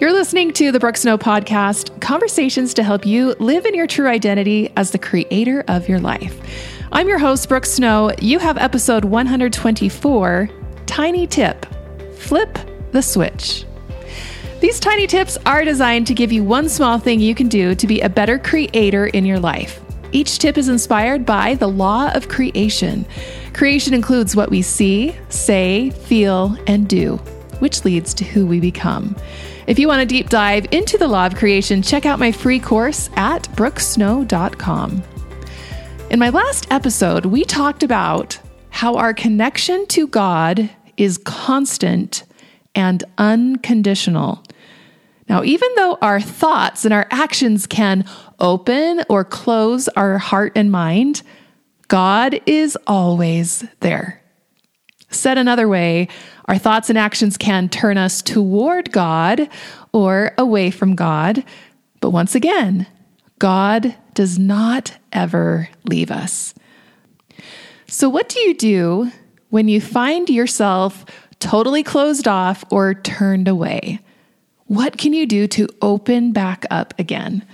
You're listening to the Brooke Snow Podcast, conversations to help you live in your true identity as the creator of your life. I'm your host, Brooke Snow. You have episode 124 Tiny Tip Flip the Switch. These tiny tips are designed to give you one small thing you can do to be a better creator in your life. Each tip is inspired by the law of creation. Creation includes what we see, say, feel, and do, which leads to who we become. If you want a deep dive into the law of creation, check out my free course at brookesnow.com. In my last episode, we talked about how our connection to God is constant and unconditional. Now, even though our thoughts and our actions can open or close our heart and mind, God is always there. Said another way, our thoughts and actions can turn us toward God or away from God. But once again, God does not ever leave us. So, what do you do when you find yourself totally closed off or turned away? What can you do to open back up again?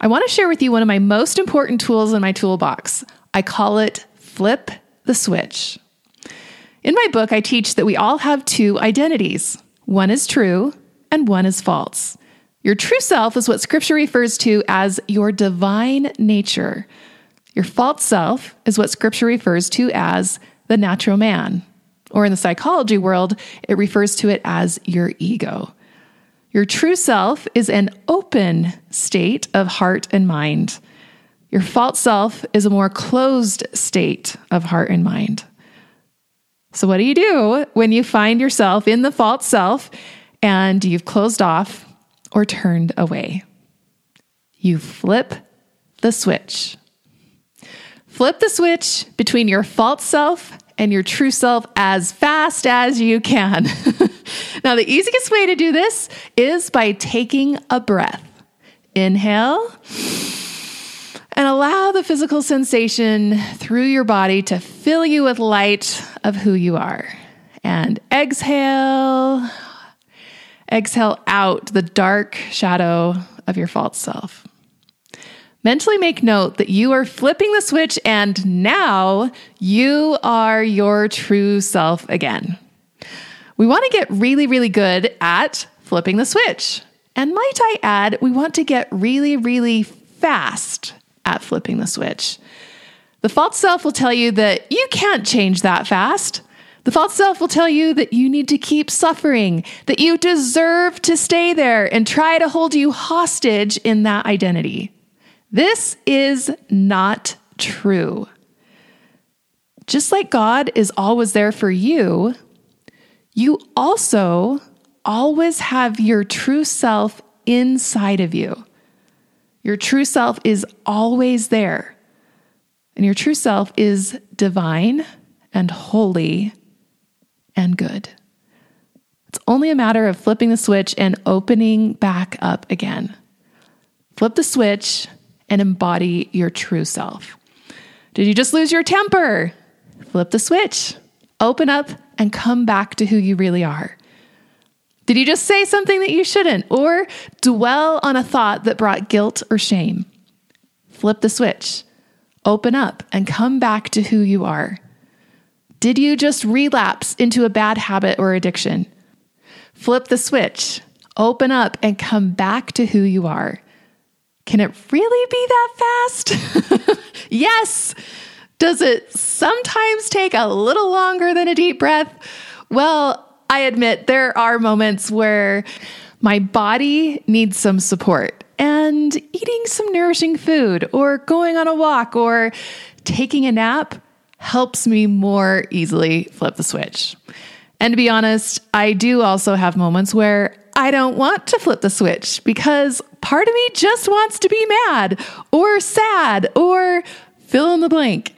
I want to share with you one of my most important tools in my toolbox. I call it Flip the Switch. In my book, I teach that we all have two identities one is true and one is false. Your true self is what scripture refers to as your divine nature. Your false self is what scripture refers to as the natural man. Or in the psychology world, it refers to it as your ego. Your true self is an open state of heart and mind. Your false self is a more closed state of heart and mind. So, what do you do when you find yourself in the false self and you've closed off or turned away? You flip the switch. Flip the switch between your false self and your true self as fast as you can. now, the easiest way to do this is by taking a breath. Inhale and allow the physical sensation through your body to fill you with light of who you are. And exhale, exhale out the dark shadow of your false self. Mentally make note that you are flipping the switch and now you are your true self again. We want to get really, really good at flipping the switch. And might I add, we want to get really, really fast at flipping the switch. The false self will tell you that you can't change that fast. The false self will tell you that you need to keep suffering, that you deserve to stay there and try to hold you hostage in that identity. This is not true. Just like God is always there for you, you also always have your true self inside of you. Your true self is always there. And your true self is divine and holy and good. It's only a matter of flipping the switch and opening back up again. Flip the switch and embody your true self. Did you just lose your temper? Flip the switch, open up, and come back to who you really are. Did you just say something that you shouldn't or dwell on a thought that brought guilt or shame? Flip the switch, open up, and come back to who you are. Did you just relapse into a bad habit or addiction? Flip the switch, open up, and come back to who you are. Can it really be that fast? yes. Does it sometimes take a little longer than a deep breath? Well, I admit there are moments where my body needs some support and eating some nourishing food or going on a walk or taking a nap helps me more easily flip the switch. And to be honest, I do also have moments where I don't want to flip the switch because part of me just wants to be mad or sad or fill in the blank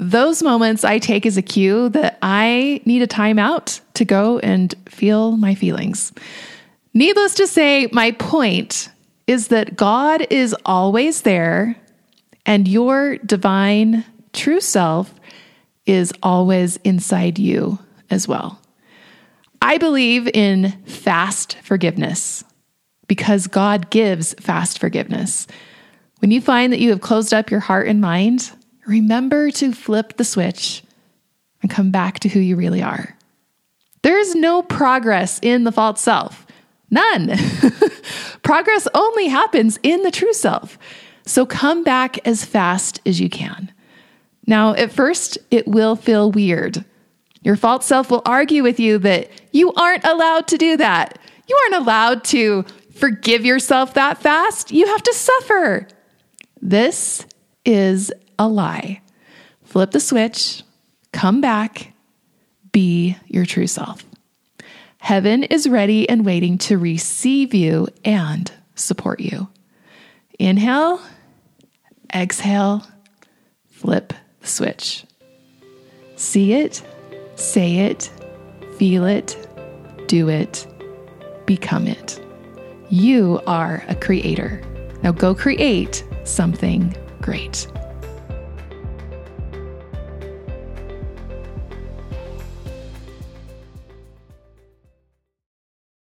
those moments I take as a cue that I need a timeout to go and feel my feelings. Needless to say, my point is that God is always there and your divine true self is always inside you as well. I believe in fast forgiveness. because God gives fast forgiveness. When you find that you have closed up your heart and mind, remember to flip the switch and come back to who you really are. There is no progress in the false self. None. progress only happens in the true self. So come back as fast as you can. Now, at first, it will feel weird. Your false self will argue with you that you aren't allowed to do that. You aren't allowed to forgive yourself that fast. You have to suffer. This is a lie. Flip the switch, come back, be your true self. Heaven is ready and waiting to receive you and support you. Inhale, exhale, flip the switch. See it, say it, feel it, do it, become it. You are a creator. Now go create something great.